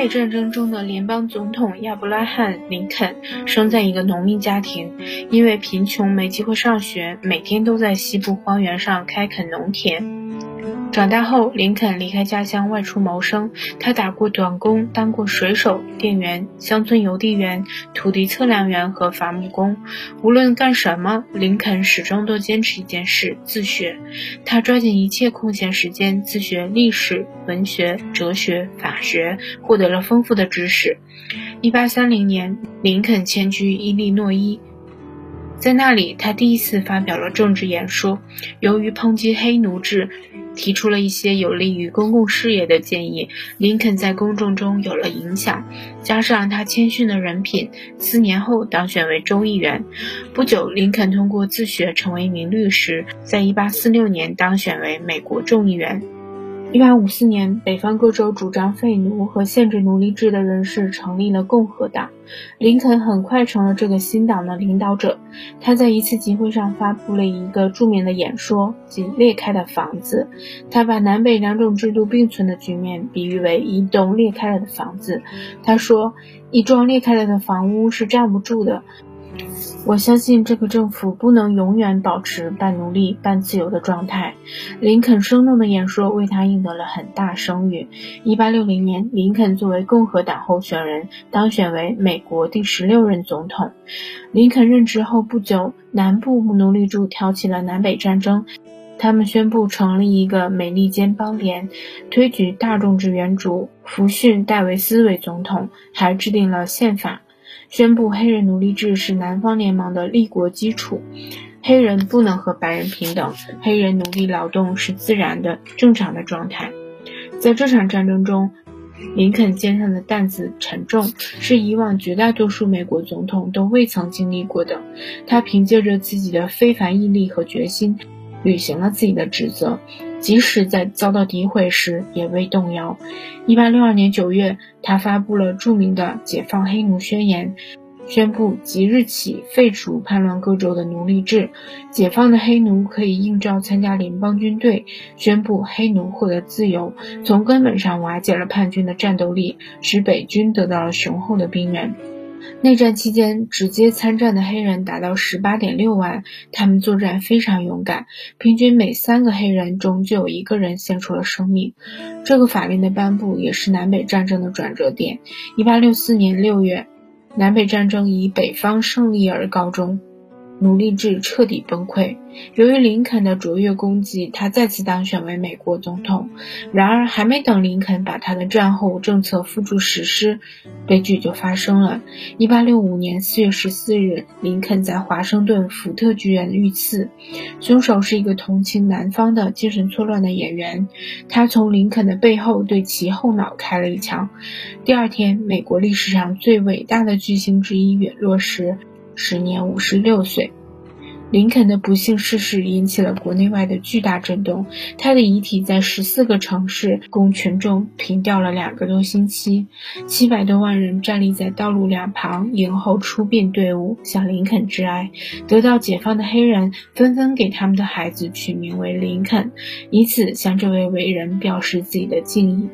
北战争中的联邦总统亚伯拉罕·林肯生在一个农民家庭，因为贫穷没机会上学，每天都在西部荒原上开垦农田。长大后，林肯离开家乡外出谋生。他打过短工，当过水手、店员、乡村邮递员、土地测量员和伐木工。无论干什么，林肯始终都坚持一件事：自学。他抓紧一切空闲时间自学历史、文学、哲学、法学，获得了丰富的知识。1830年，林肯迁居伊利诺伊，在那里，他第一次发表了政治演说。由于抨击黑奴制，提出了一些有利于公共事业的建议，林肯在公众中有了影响，加上他谦逊的人品，四年后当选为众议员。不久，林肯通过自学成为一名律师，在1846年当选为美国众议员。一八五四年，北方各州主张废奴和限制奴隶制的人士成立了共和党。林肯很快成了这个新党的领导者。他在一次集会上发布了一个著名的演说，即“裂开的房子”。他把南北两种制度并存的局面比喻为一栋裂开了的房子。他说：“一幢裂开了的房屋是站不住的。”我相信这个政府不能永远保持半奴隶半自由的状态。林肯生动的演说为他赢得了很大声誉。1860年，林肯作为共和党候选人当选为美国第十六任总统。林肯任职后不久，南部奴隶主挑起了南北战争，他们宣布成立一个美利坚邦联，推举大众志愿主福逊·戴维斯为总统，还制定了宪法。宣布黑人奴隶制是南方联盟的立国基础，黑人不能和白人平等，黑人奴隶劳动是自然的、正常的状态。在这场战争中，林肯肩上的担子沉重，是以往绝大多数美国总统都未曾经历过的。他凭借着自己的非凡毅力和决心，履行了自己的职责。即使在遭到诋毁时也未动摇。一八六二年九月，他发布了著名的《解放黑奴宣言》，宣布即日起废除叛乱各州的奴隶制，解放的黑奴可以应召参加联邦军队，宣布黑奴获得自由，从根本上瓦解了叛军的战斗力，使北军得到了雄厚的兵源。内战期间，直接参战的黑人达到十八点六万，他们作战非常勇敢，平均每三个黑人中就有一个人献出了生命。这个法令的颁布也是南北战争的转折点。一八六四年六月，南北战争以北方胜利而告终。奴隶制彻底崩溃。由于林肯的卓越功绩，他再次当选为美国总统。然而，还没等林肯把他的战后政策付诸实施，悲剧就发生了。1865年4月14日，林肯在华盛顿福特剧院遇刺，凶手是一个同情南方的精神错乱的演员。他从林肯的背后对其后脑开了一枪。第二天，美国历史上最伟大的巨星之一陨落时。时年五十六岁，林肯的不幸逝世引起了国内外的巨大震动。他的遗体在十四个城市供群众凭吊了两个多星期，七百多万人站立在道路两旁，迎候出殡队伍，向林肯致哀。得到解放的黑人纷纷给他们的孩子取名为林肯，以此向这位伟人表示自己的敬意。